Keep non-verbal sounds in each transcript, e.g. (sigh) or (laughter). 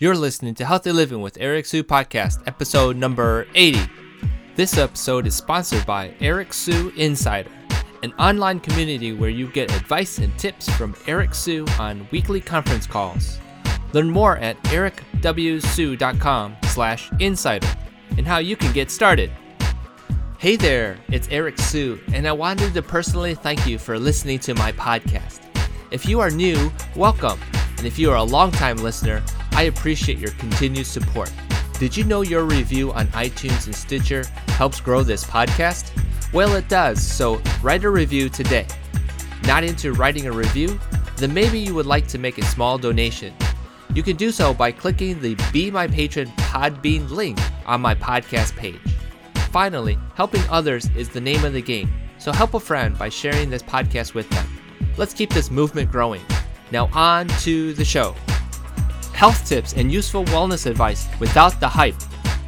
You're listening to Healthy Living with Eric Sue podcast, episode number 80. This episode is sponsored by Eric Sue Insider, an online community where you get advice and tips from Eric Sue on weekly conference calls. Learn more at ericwsue.com slash insider and how you can get started. Hey there, it's Eric Sue, and I wanted to personally thank you for listening to my podcast. If you are new, welcome, and if you are a longtime listener, I appreciate your continued support. Did you know your review on iTunes and Stitcher helps grow this podcast? Well, it does, so write a review today. Not into writing a review? Then maybe you would like to make a small donation. You can do so by clicking the Be My Patron Podbean link on my podcast page. Finally, helping others is the name of the game, so help a friend by sharing this podcast with them. Let's keep this movement growing. Now, on to the show health tips, and useful wellness advice without the hype.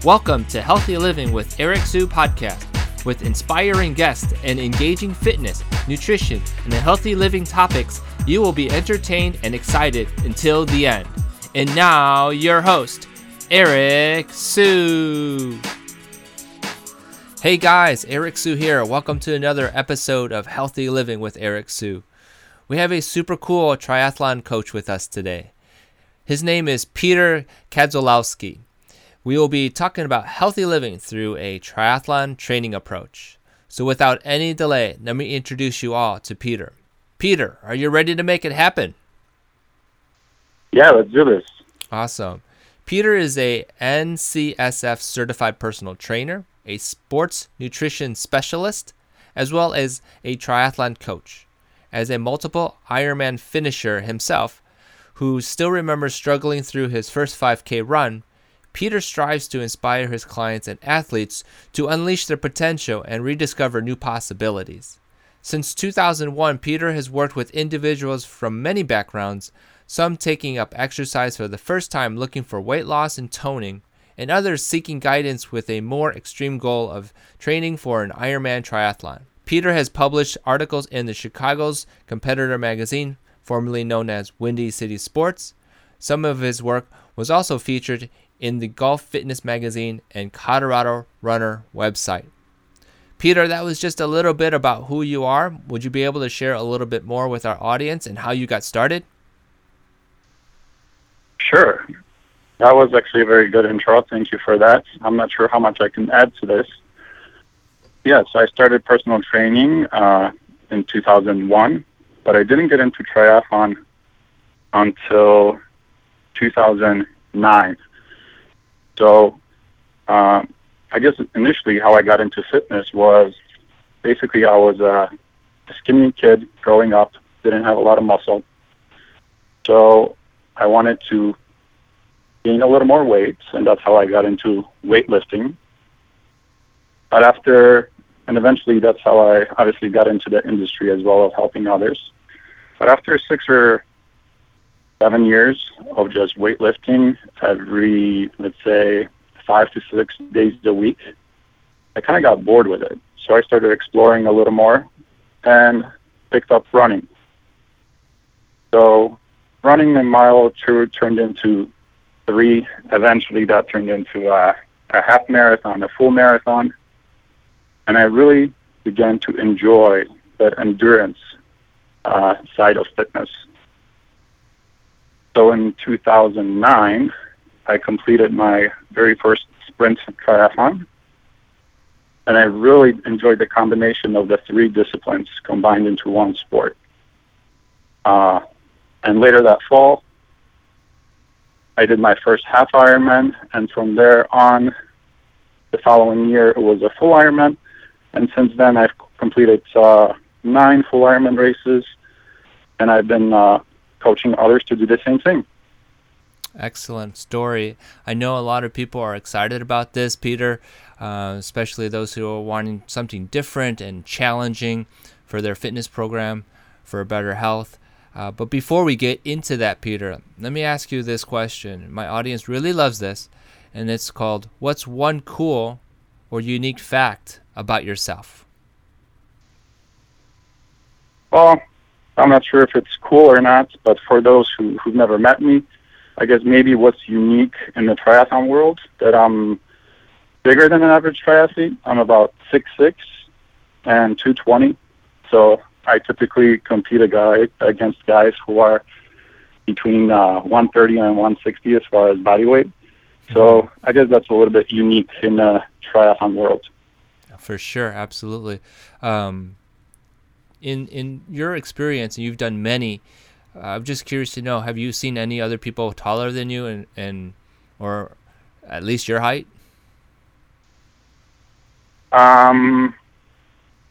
Welcome to Healthy Living with Eric Sue podcast. With inspiring guests and engaging fitness, nutrition, and healthy living topics, you will be entertained and excited until the end. And now, your host, Eric Sue. Hey guys, Eric Sue here. Welcome to another episode of Healthy Living with Eric Sue. We have a super cool triathlon coach with us today. His name is Peter Kadzolowski. We will be talking about healthy living through a triathlon training approach. So, without any delay, let me introduce you all to Peter. Peter, are you ready to make it happen? Yeah, let's do this. Awesome. Peter is a NCSF certified personal trainer, a sports nutrition specialist, as well as a triathlon coach. As a multiple Ironman finisher himself, who still remembers struggling through his first 5K run, Peter strives to inspire his clients and athletes to unleash their potential and rediscover new possibilities. Since 2001, Peter has worked with individuals from many backgrounds, some taking up exercise for the first time looking for weight loss and toning, and others seeking guidance with a more extreme goal of training for an Ironman triathlon. Peter has published articles in the Chicago's Competitor magazine, formerly known as Windy City Sports. Some of his work was also featured in the Golf Fitness magazine and Colorado Runner website. Peter, that was just a little bit about who you are. Would you be able to share a little bit more with our audience and how you got started? Sure. That was actually a very good intro. Thank you for that. I'm not sure how much I can add to this. Yes, I started personal training uh, in 2001 but I didn't get into triathlon until 2009. So uh, I guess initially how I got into fitness was basically I was a skinny kid growing up, didn't have a lot of muscle. So I wanted to gain a little more weight, and that's how I got into weightlifting. But after and eventually that's how I obviously got into the industry as well of helping others. But after six or seven years of just weightlifting every, let's say, five to six days a week, I kind of got bored with it. So I started exploring a little more and picked up running. So running a mile two turned into three. Eventually, that turned into a, a half marathon, a full marathon, and I really began to enjoy that endurance uh, side of fitness. So in 2009, I completed my very first sprint triathlon, and I really enjoyed the combination of the three disciplines combined into one sport. Uh, and later that fall, I did my first half Ironman, and from there on, the following year, it was a full Ironman and since then I've completed uh, nine full Ironman races, and I've been uh, coaching others to do the same thing. Excellent story. I know a lot of people are excited about this, Peter, uh, especially those who are wanting something different and challenging for their fitness program for better health. Uh, but before we get into that, Peter, let me ask you this question. My audience really loves this, and it's called What's One Cool or Unique Fact about yourself? Well, I'm not sure if it's cool or not, but for those who, who've never met me, I guess maybe what's unique in the triathlon world that I'm bigger than an average triathlete. I'm about six six and 220. So I typically compete a guy against guys who are between uh, 130 and 160 as far as body weight. So mm-hmm. I guess that's a little bit unique in the triathlon world. For sure, absolutely. Um, in in your experience, and you've done many. Uh, I'm just curious to know: Have you seen any other people taller than you, and and or at least your height? Um,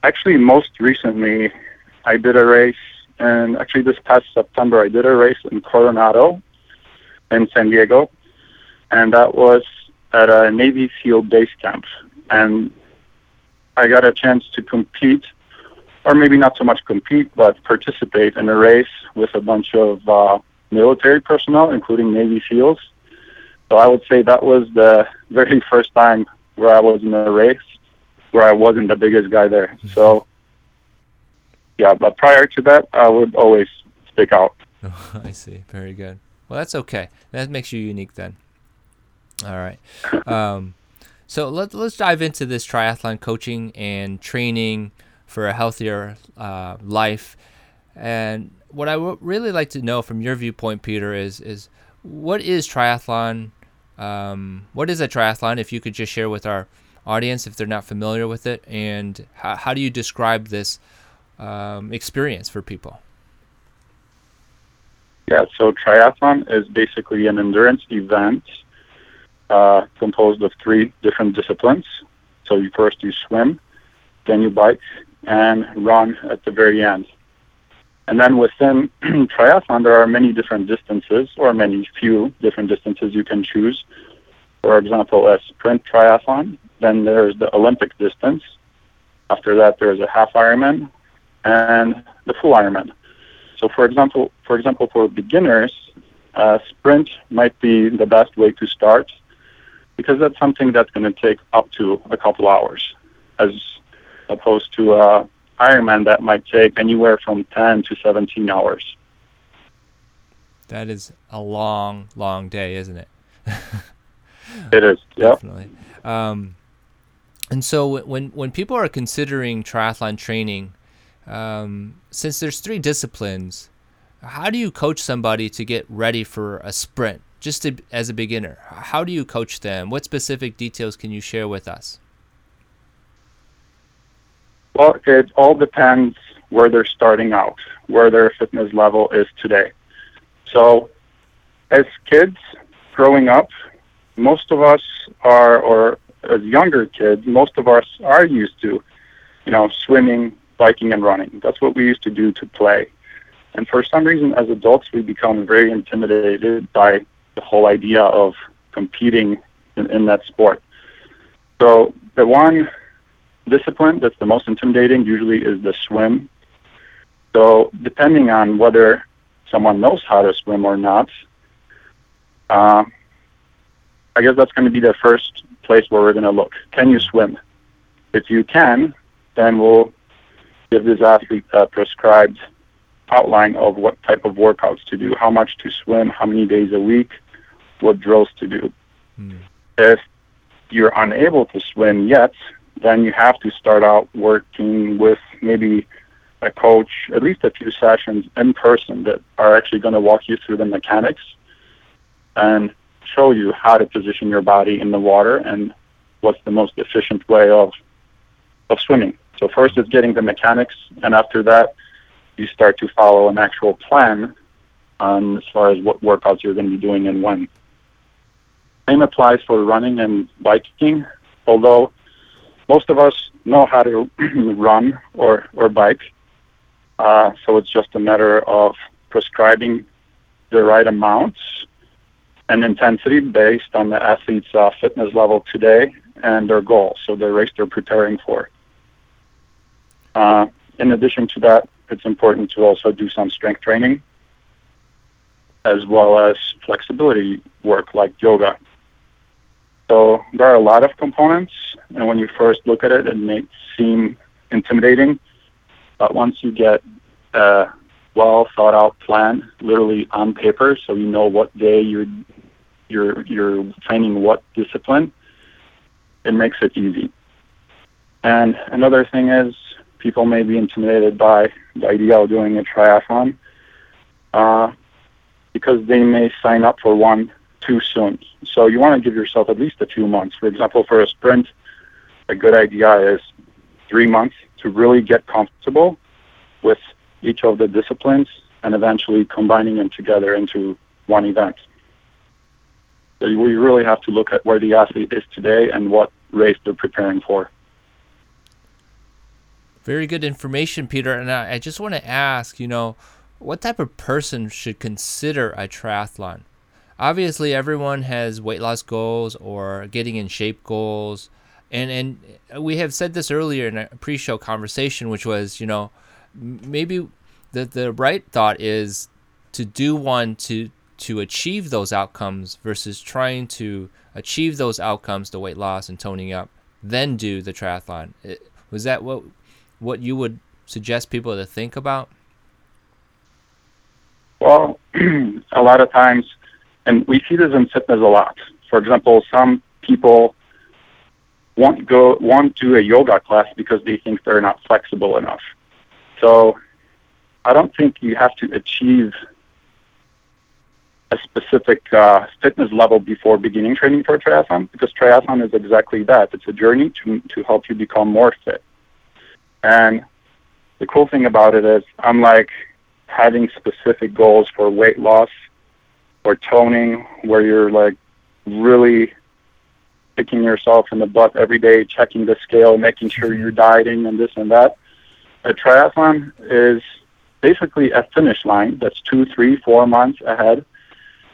actually, most recently, I did a race, and actually this past September, I did a race in Coronado, in San Diego, and that was at a Navy SEAL base camp, and I got a chance to compete, or maybe not so much compete, but participate in a race with a bunch of uh, military personnel, including Navy SEALs. So I would say that was the (laughs) very first time where I was in a race where I wasn't the biggest guy there. Mm-hmm. So, yeah, but prior to that, I would always stick out. (laughs) Oh, I see. Very good. Well, that's okay. That makes you unique then. All right. (laughs) Um, so let, let's dive into this triathlon coaching and training for a healthier uh, life. And what I really like to know from your viewpoint, Peter, is is what is triathlon? Um, what is a triathlon? If you could just share with our audience if they're not familiar with it, and how, how do you describe this um, experience for people? Yeah, so triathlon is basically an endurance event uh, composed of three different disciplines. So you first you swim, then you bike, and run at the very end. And then within (clears throat) triathlon, there are many different distances, or many few different distances you can choose. For example, a sprint triathlon then there's the Olympic distance. After that, there's a half Ironman and the full Ironman. So, for example, for example, for beginners, uh, sprint might be the best way to start because that's something that's going to take up to a couple hours, as opposed to uh, Ironman that might take anywhere from 10 to 17 hours. That is a long, long day, isn't it? (laughs) it is. Definitely. Um, and so when when people are considering triathlon training, um, since there's three disciplines, how do you coach somebody to get ready for a sprint? Just to, as a beginner, how do you coach them? What specific details can you share with us? Well, it all depends where they're starting out, where their fitness level is today. So, as kids growing up, most of us are, or as younger kids, most of us are used to, you know, swimming, biking, and running. That's what we used to do to play. And for some reason, as adults, we become very intimidated by the whole idea of competing in, in that sport. So the one discipline that's the most intimidating usually is the swim. So depending on whether someone knows how to swim or not, uh, I guess that's going to be the first place where we're going to look. Can you swim? If you can, then we'll give this athlete a prescribed outline of what type of workouts to do, how much to swim, how many days a week, what drills to do. Mm. If you're unable to swim yet, then you have to start out working with maybe a coach, at least a few sessions in person that are actually going to walk you through the mechanics and show you how to position your body in the water and what's the most efficient way of of swimming. So first is getting the mechanics, and after that, you start to follow an actual plan on as far as what workouts you're going to be doing and when. Same applies for running and biking, although most of us know how to (clears throat) run or, or bike. Uh, so it's just a matter of prescribing the right amounts and intensity based on the athlete's uh, fitness level today and their goal, so the race they're preparing for. Uh, in addition to that, it's important to also do some strength training as well as flexibility work like yoga. So there are a lot of components, and when you first look at it, it may seem intimidating, but once you get a well thought out plan, literally on paper, so you know what day you're you're you're training what discipline, it makes it easy. And another thing is people may be intimidated by the idea of doing a triathlon uh, because they may sign up for one too soon. So you want to give yourself at least a few months. For example, for a sprint, a good idea is three months to really get comfortable with each of the disciplines and eventually combining them together into one event. So we really have to look at where the athlete is today and what race they're preparing for. Very good information, Peter. And I just want to ask, you know, what type of person should consider a triathlon? Obviously, everyone has weight loss goals or getting in shape goals. And, and we have said this earlier in a pre-show conversation, which was, you know, maybe the, the right thought is to do one to to achieve those outcomes versus trying to achieve those outcomes, the weight loss and toning up, then do the triathlon. It, was that what what you would suggest people to think about? Well, (clears throat) a lot of times, and we see this in fitness a lot. For example, some people won't go won't do a yoga class because they think they're not flexible enough. So I don't think you have to achieve a specific uh, fitness level before beginning training for a triathlon because triathlon is exactly that. It's a journey to, to help you become more fit. And the cool thing about it is, unlike having specific goals for weight loss or toning, where you're like really picking yourself in the butt every day, checking the scale, making sure you're mm-hmm. dieting and this and that. A triathlon is basically a finish line that's two, three, four months ahead,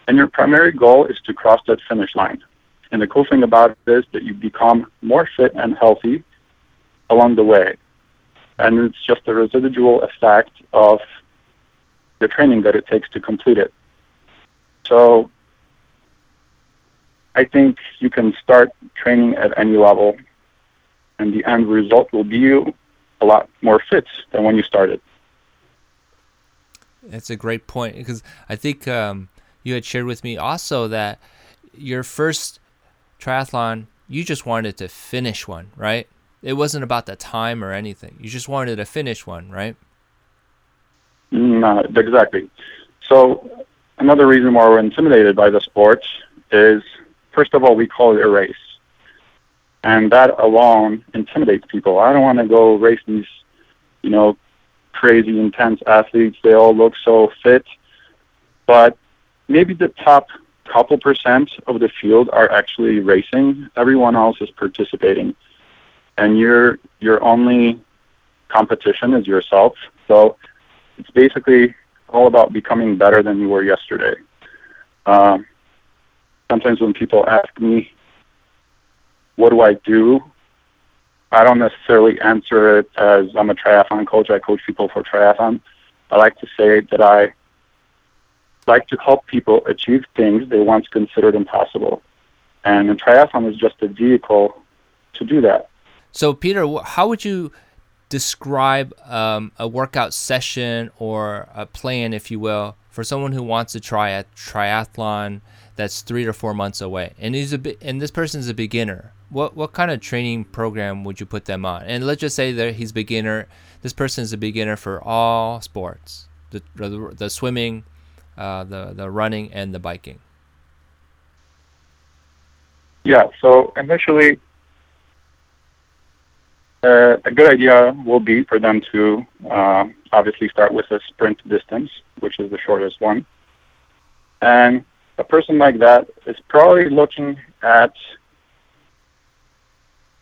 and your primary goal is to cross that finish line. And the cool thing about it is that you become more fit and healthy along the way and it's just a residual effect of the training that it takes to complete it. So I think you can start training at any level, and the end result will be you a lot more fit than when you started. That's a great point because I think um, you had shared with me also that your first triathlon, you just wanted to finish one, right? It wasn't about the time or anything. You just wanted to finish one, right? No, exactly. So another reason why we're intimidated by the sport is, first of all, we call it a race. And that alone intimidates people. I don't want to go race these, you know, crazy intense athletes. They all look so fit. But maybe the top couple percent of the field are actually racing. Everyone else is participating and your your only competition is yourself. So it's basically all about becoming better than you were yesterday. Um, sometimes when people ask me, "What do I do?" I don't necessarily answer it as I'm a triathlon coach. I coach people for triathlon. I like to say that I like to help people achieve things they once considered impossible. And a triathlon is just a vehicle to do that. So, Peter, how would you describe um, a workout session or a plan, if you will, for someone who wants to try a triathlon that's three to four months away, and he's a bi- and this person's a beginner? What what kind of training program would you put them on? And let's just say that he's beginner. This person is a beginner for all sports: the the, the swimming, uh, the the running, and the biking. Yeah. So initially, uh, a good idea will be for them to uh, obviously start with a sprint distance, which is the shortest one. And a person like that is probably looking at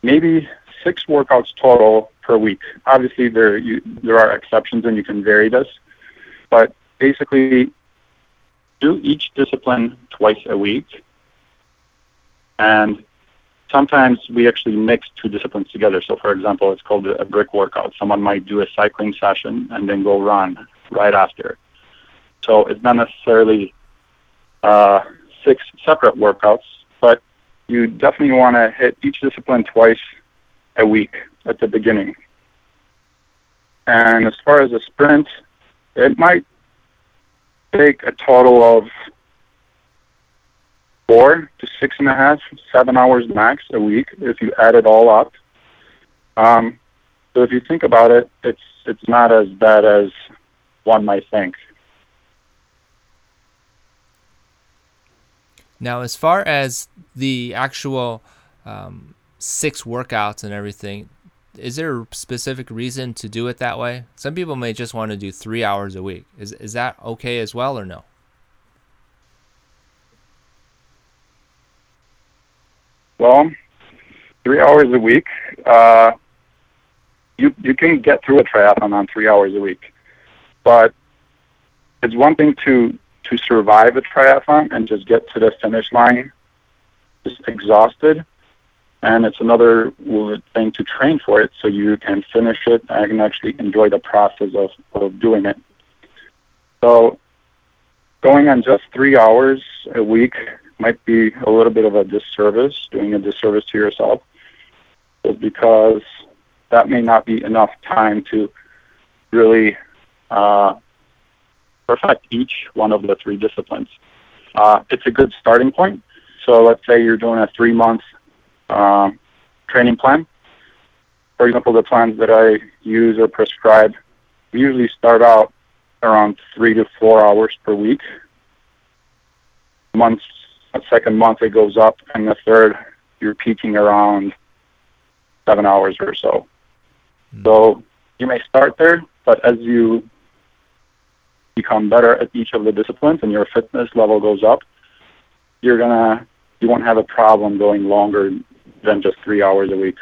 maybe six workouts total per week. Obviously, there you, there are exceptions, and you can vary this, but basically, do each discipline twice a week, and sometimes we actually mix two disciplines together. So, for example, it's called a brick workout. Someone might do a cycling session and then go run right after. So it's not necessarily uh, six separate workouts, but you definitely want to hit each discipline twice a week at the beginning. And as far as a sprint, it might take a total of four to six and a half, seven hours max a week if you add it all up. Um, so if you think about it, it's it's not as bad as one might think. Now, as far as the actual um, six workouts and everything, is there a specific reason to do it that way? Some people may just want to do three hours a week. Is is that okay as well or no? Well, three hours a week. Uh, you you can get through a triathlon on three hours a week, but it's one thing to to survive a triathlon and just get to the finish line just exhausted and it's another thing to train for it so you can finish it and actually enjoy the process of, of doing it. So going on just three hours a week might be a little bit of a disservice, doing a disservice to yourself, because that may not be enough time to really uh, perfect each one of the three disciplines. Uh, it's a good starting point. So let's say you're doing a three month um, training plan. For example, the plans that I use or prescribe usually start out around three to four hours per week. Months, a second month it goes up, and the third you're peaking around seven hours or so. Mm-hmm. So you may start there, but as you become better at each of the disciplines and your fitness level goes up, you're gonna you won't have a problem going longer than just three hours a week.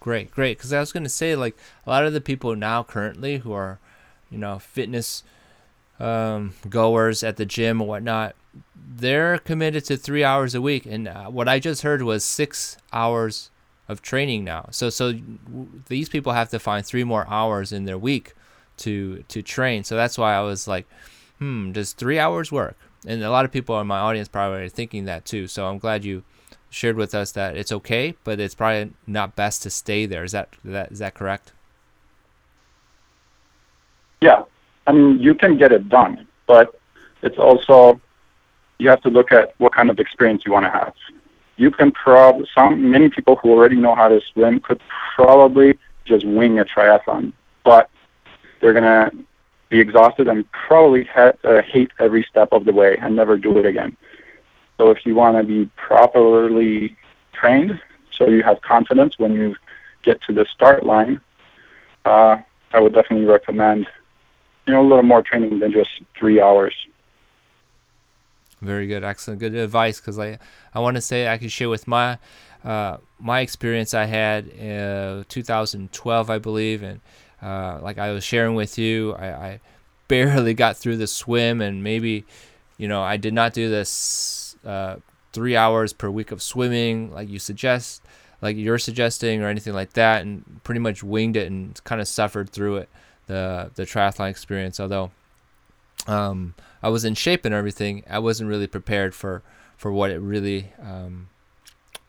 Great, great. Because I was going to say, like, a lot of the people now currently who are, you know, fitness um, goers at the gym or whatnot, they're committed to three hours a week. And uh, what I just heard was six hours of training now. So, so these people have to find three more hours in their week to to train. So that's why I was like, hmm, does three hours work? And a lot of people in my audience probably are thinking that too. So I'm glad you shared with us that it's okay, but it's probably not best to stay there. Is that that is that correct? Yeah, I mean you can get it done, but it's also you have to look at what kind of experience you want to have. You can probably some many people who already know how to swim could probably just wing a triathlon, but they're gonna be exhausted and probably ha- uh, hate every step of the way and never do it again. So if you want to be properly trained, so you have confidence when you get to the start line, uh, I would definitely recommend you know a little more training than just three hours. Very good, excellent, good advice. Because I I want to say I can share with my uh, my experience I had in 2012, I believe, and uh, like I was sharing with you, I, I barely got through the swim, and maybe you know I did not do this uh, three hours per week of swimming, like you suggest, like you're suggesting, or anything like that, and pretty much winged it and kind of suffered through it, the the triathlon experience. Although um, I was in shape and everything, I wasn't really prepared for for what it really um,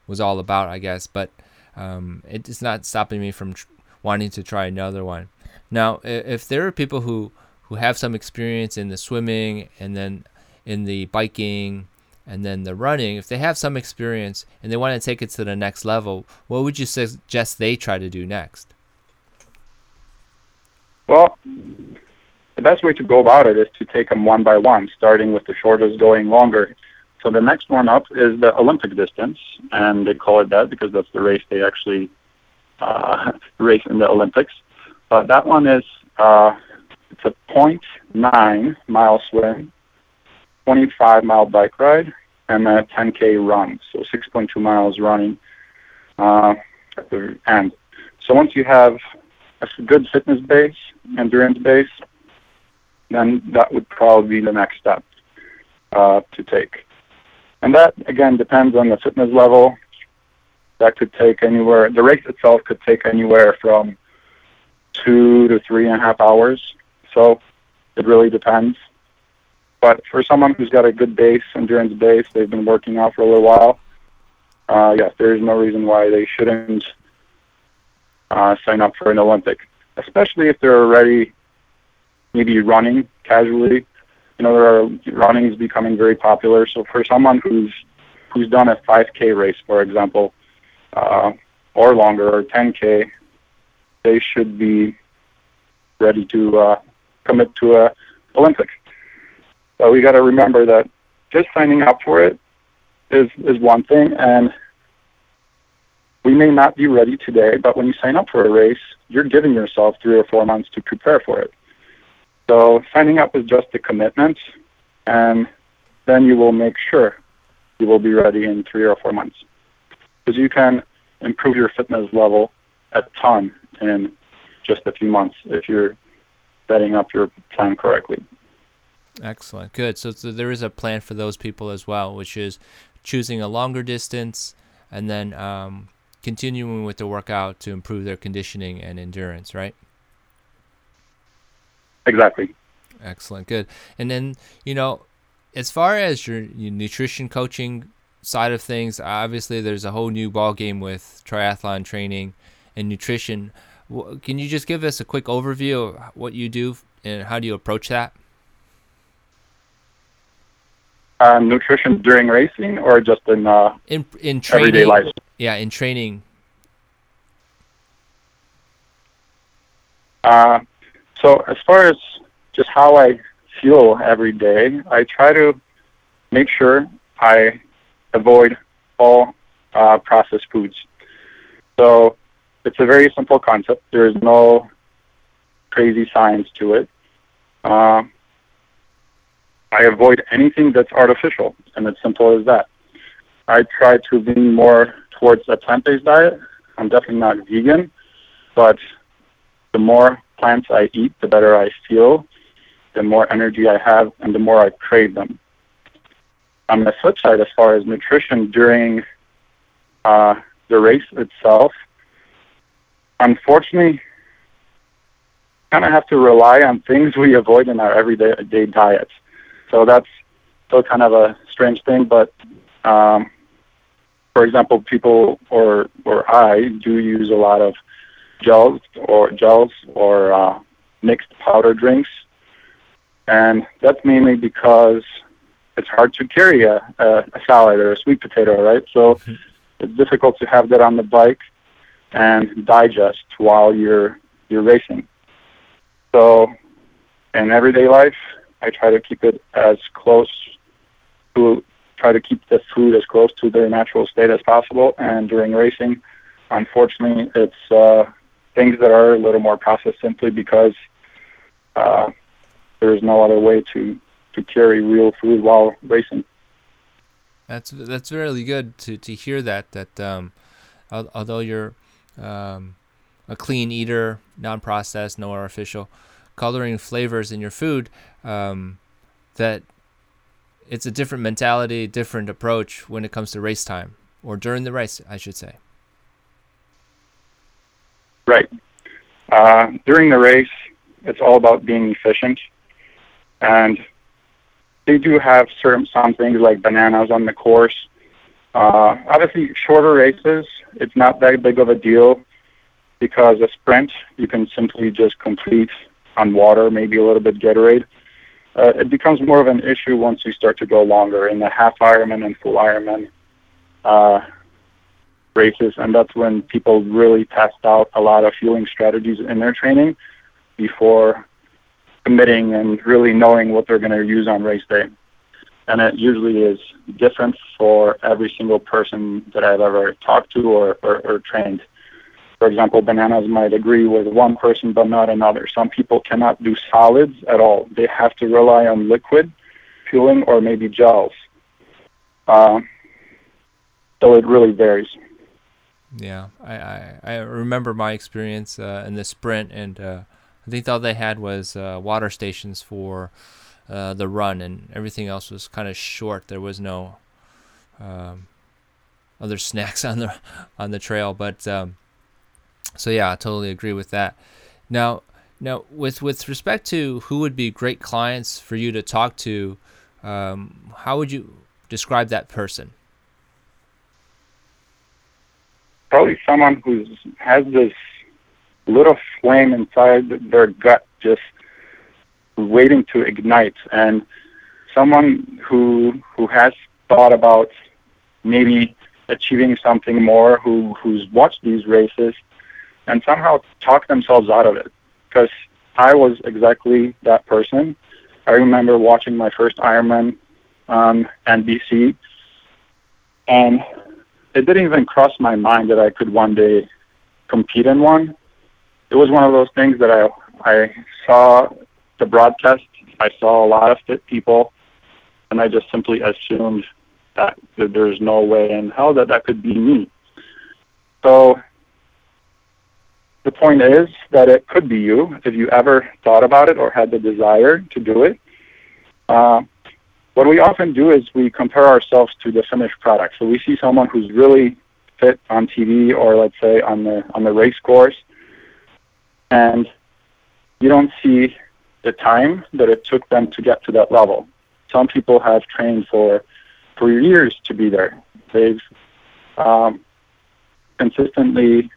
was all about, I guess. But um, it's not stopping me from tr- wanting to try another one. Now, if there are people who who have some experience in the swimming and then in the biking and then the running, if they have some experience and they want to take it to the next level, what would you suggest they try to do next? Well, the best way to go about it is to take them one by one, starting with the shortest going longer. So the next one up is the Olympic distance, and they call it that because that's the race they actually uh, (laughs) race in the Olympics. But that one is uh, it's a 0.9 mile swim, 25 mile bike ride, and a 10k run, so 6.2 miles running uh, at the end. So once you have a good fitness base, endurance base, then that would probably be the next step uh, to take. And that again depends on the fitness level. That could take anywhere. The race itself could take anywhere from two to three and a half hours. So it really depends. But for someone who's got a good base, endurance base, they've been working out for a little while. Uh, yes, there's no reason why they shouldn't uh, sign up for an Olympic, especially if they're already maybe running casually. You know, there are running is becoming very popular. So for someone who's who's done a 5K race, for example, uh, or longer, or 10K, they should be ready to uh, commit to a Olympics. So we got to remember that just signing up for it is is one thing, and we may not be ready today, but when you sign up for a race, you're giving yourself three or four months to prepare for it. So signing up is just a commitment, and then you will make sure you will be ready in three or four months. Because you can improve your fitness level a ton in just a few months if you're setting up your plan correctly. Excellent. Good. So, so, there is a plan for those people as well, which is choosing a longer distance and then um, continuing with the workout to improve their conditioning and endurance, right? Exactly. Excellent. Good. And then, you know, as far as your, your nutrition coaching side of things, obviously there's a whole new ball game with triathlon training and nutrition. Can you just give us a quick overview of what you do and how do you approach that? Uh, nutrition during racing or just in uh, in in training, everyday life? Yeah, in training. Uh, so as far as just how I fuel every day, I try to make sure I avoid all uh, processed foods. So it's a very simple concept. There is no crazy science to it. Uh, I avoid anything that's artificial, and it's simple as that. I try to lean more towards a plant-based diet. I'm definitely not vegan, but the more plants I eat, the better I feel, the more energy I have, and the more I crave them. On the flip side, as far as nutrition during uh, the race itself, unfortunately, kind of have to rely on things we avoid in our everyday diets. So that's still kind of a strange thing, but um, for example, people or or I do use a lot of gels or gels or uh, mixed powder drinks, and that's mainly because it's hard to carry a, a, salad or a sweet potato, right? So mm-hmm. it's difficult to have that on the bike and digest while you're you're racing. So in everyday life, I try to keep it as close to try to keep the food as close to their natural state as possible. And during racing, unfortunately, it's uh, things that are a little more processed simply because uh, there is no other way to to carry real food while racing. That's that's really good to, to hear that that um, although you're um, a clean eater, non-processed, no artificial coloring flavors in your food, um, that it's a different mentality, different approach when it comes to race time or during the race, I should say. Right. Uh, during the race, it's all about being efficient, and they do have certain some things like bananas on the course. Uh, obviously, shorter races, it's not that big of a deal because a sprint you can simply just complete on water, maybe a little bit Gatorade. Uh, it becomes more of an issue once you start to go longer in the half Ironman and full Ironman uh, and that's when people really test out a lot of fueling strategies in their training before committing and really knowing what they're going to use on race day. And it usually is different for every single person that I've ever talked to or, or, or trained. For example, bananas might agree with one person but not another. Some people cannot do solids at all. They have to rely on liquid fueling or maybe gels. Uh, so it really varies. Yeah, I, I, I remember my experience uh, in the sprint, and uh, I think all they had was uh, water stations for uh, the run, and everything else was kind of short. There was no um, other (laughs) snacks on the on the trail, but um, so yeah, I totally agree with that. Now, now with with respect to who would be great clients for you to talk to, um, how would you describe that person? Probably someone who has this little flame inside their gut, just waiting to ignite. And someone who who has thought about maybe achieving something more, who who's watched these races, and somehow talk themselves out of it. Because I was exactly that person. I remember watching my first Ironman on NBC, and it didn't even cross my mind that I could one day compete in one. It was one of those things that I I saw the broadcast. I saw a lot of fit people, and I just simply assumed that, that there's no way in hell that that could be me. So the point is that it could be you if you ever thought about it or had the desire to do it. Uh, what we often do is we compare ourselves to the finished product. So we see someone who's really fit on TV or let's say on the on the race course, and you don't see the time that it took them to get to that level. Some people have trained for for years to be there. They've um, consistently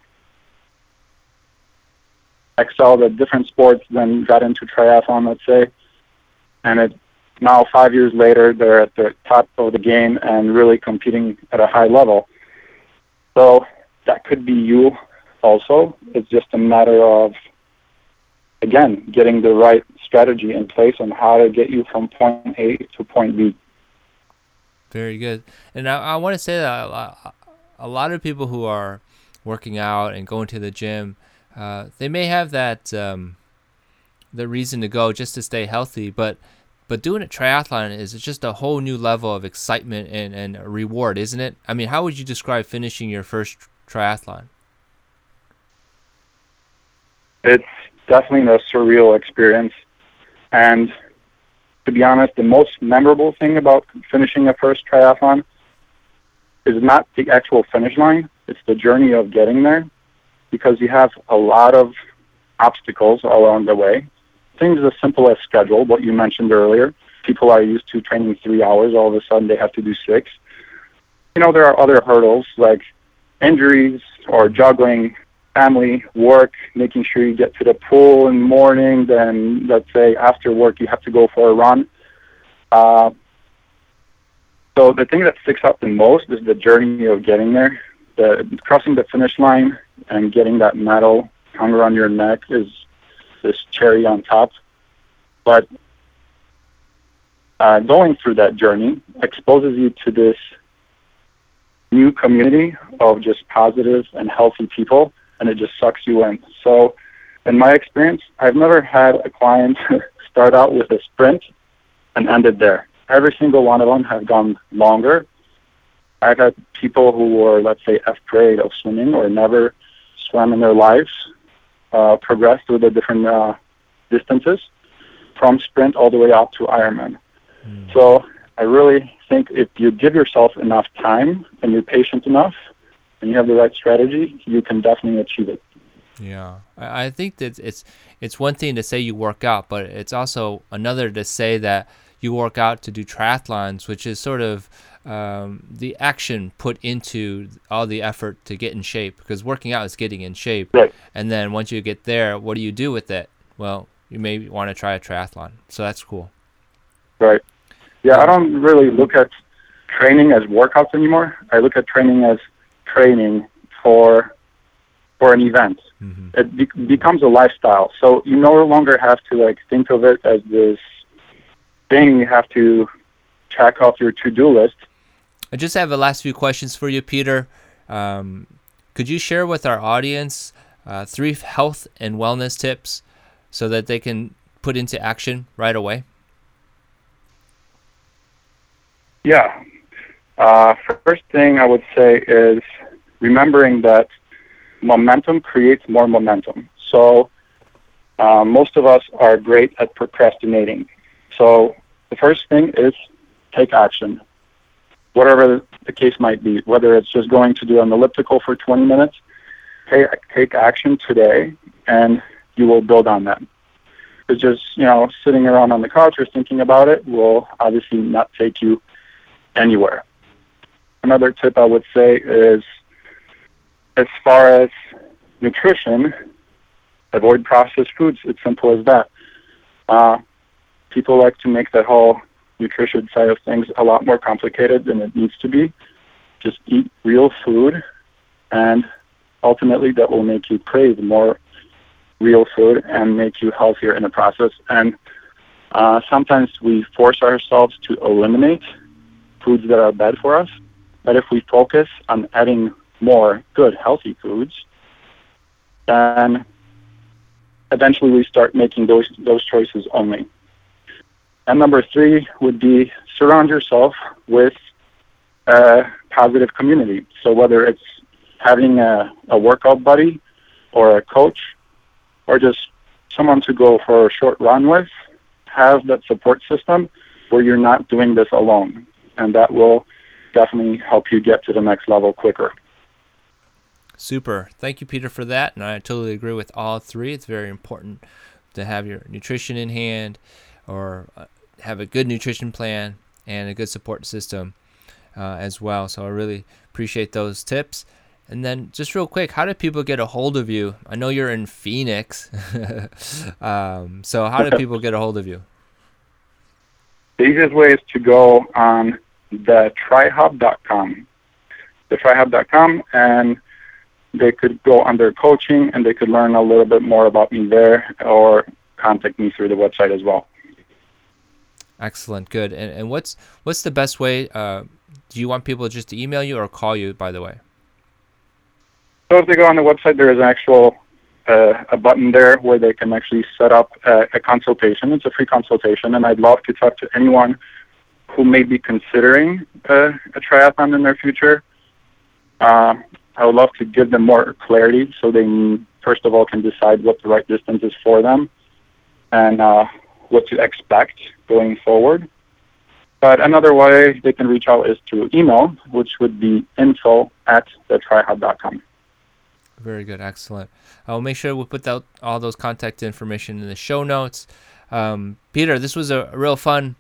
excelled at different sports, then got into triathlon, let's say, and it now five years later they're at the top of the game and really competing at a high level. So that could be you also. It's just a matter of again getting the right strategy in place on how to get you from point A to point B. Very good. And I, I want to say that a lot, a lot of people who are working out and going to the gym, uh, they may have that um, the reason to go just to stay healthy, but but doing a triathlon is just a whole new level of excitement and, and reward, isn't it? I mean, how would you describe finishing your first triathlon? It's definitely a surreal experience. And to be honest, the most memorable thing about finishing a first triathlon is not the actual finish line, it's the journey of getting there because you have a lot of obstacles along the way things as simple as schedule, what you mentioned earlier. People are used to training three hours, all of a sudden they have to do six. You know, there are other hurdles like injuries or juggling, family, work, making sure you get to the pool in the morning, then let's say after work you have to go for a run. Uh, so the thing that sticks out the most is the journey of getting there. The crossing the finish line and getting that medal hung around your neck is this cherry on top. But uh, going through that journey exposes you to this new community of just positive and healthy people, and it just sucks you in. So, in my experience, I've never had a client (laughs) start out with a sprint and ended there. Every single one of them have gone longer. I've had people who were, let's say, afraid of swimming or never swam in their lives uh, progress through the different uh, distances from sprint all the way up to Ironman. Mm. So I really think if you give yourself enough time and you're patient enough and you have the right strategy, you can definitely achieve it. Yeah, I think that it's it's one thing to say you work out, but it's also another to say that you work out to do triathlons, which is sort of um, the action put into all the effort to get in shape because working out is getting in shape. Right. And then once you get there, what do you do with it? Well, you may want to try a triathlon. So that's cool. Right. Yeah, I don't really look at training as workouts anymore. I look at training as training for for an event. Mm-hmm. It be- becomes a lifestyle. So you no longer have to like think of it as this thing you have to check off your to-do list. I just have the last few questions for you, Peter. Um, could you share with our audience uh, three health and wellness tips so that they can put into action right away? Yeah. Uh, first thing I would say is remembering that momentum creates more momentum. So uh, most of us are great at procrastinating. So the first thing is take action whatever the case might be, whether it's just going to do an elliptical for 20 minutes, take, take action today and you will build on that. Because just, you know, sitting around on the couch or thinking about it will obviously not take you anywhere. Another tip I would say is as far as nutrition, avoid processed foods. It's simple as that. Uh, people like to make that whole nutrition side of things a lot more complicated than it needs to be. Just eat real food, and ultimately that will make you crave more real food and make you healthier in the process. And uh, sometimes we force ourselves to eliminate foods that are bad for us. But if we focus on adding more good, healthy foods, then eventually we start making those those choices only. And number three would be surround yourself with a positive community. So whether it's having a, a workout buddy or a coach or just someone to go for a short run with, have that support system where you're not doing this alone. And that will definitely help you get to the next level quicker. Super. Thank you, Peter, for that. And I totally agree with all three. It's very important to have your nutrition in hand or uh, have a good nutrition plan and a good support system uh, as well. So I really appreciate those tips. And then, just real quick, how do people get a hold of you? I know you're in Phoenix. (laughs) um, so, how do people get a hold of you? The easiest way is to go on the trihub.com. The trihub.com, and they could go under coaching and they could learn a little bit more about me there or contact me through the website as well. Excellent, good. And, and what's what's the best way? Uh, do you want people just to email you or call you? By the way. So if they go on the website, there is an actual uh, a button there where they can actually set up a, a, consultation. It's a free consultation, and I'd love to talk to anyone who may be considering uh, a triathlon in their future. Uh, I would love to give them more clarity so they, first of all, can decide what the right distance is for them and uh, what to expect going forward. But another way they can reach out is through email, which would be info at thetrihub.com. Very good, excellent. I'll make sure we put out all those contact information in the show notes. Um, Peter, this was a, real fun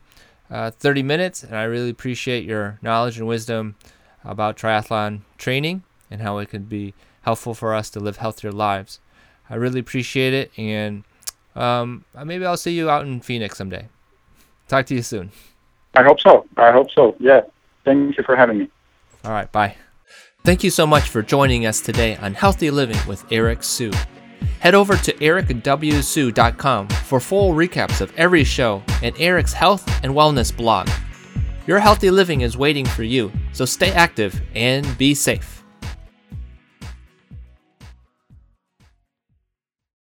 uh, 30 minutes, and I really appreciate your knowledge and wisdom about triathlon training and how it can be helpful for us to live healthier lives. I really appreciate it, and um, maybe I'll see you out in Phoenix someday. Talk to you soon. I hope so. I hope so. Yeah. Thank you for having me. All right. Bye. Thank you so much for joining us today on Healthy Living with Eric Sue. Head over to ericwsue.com for full recaps of every show and Eric's health and wellness blog. Your healthy living is waiting for you, so stay active and be safe.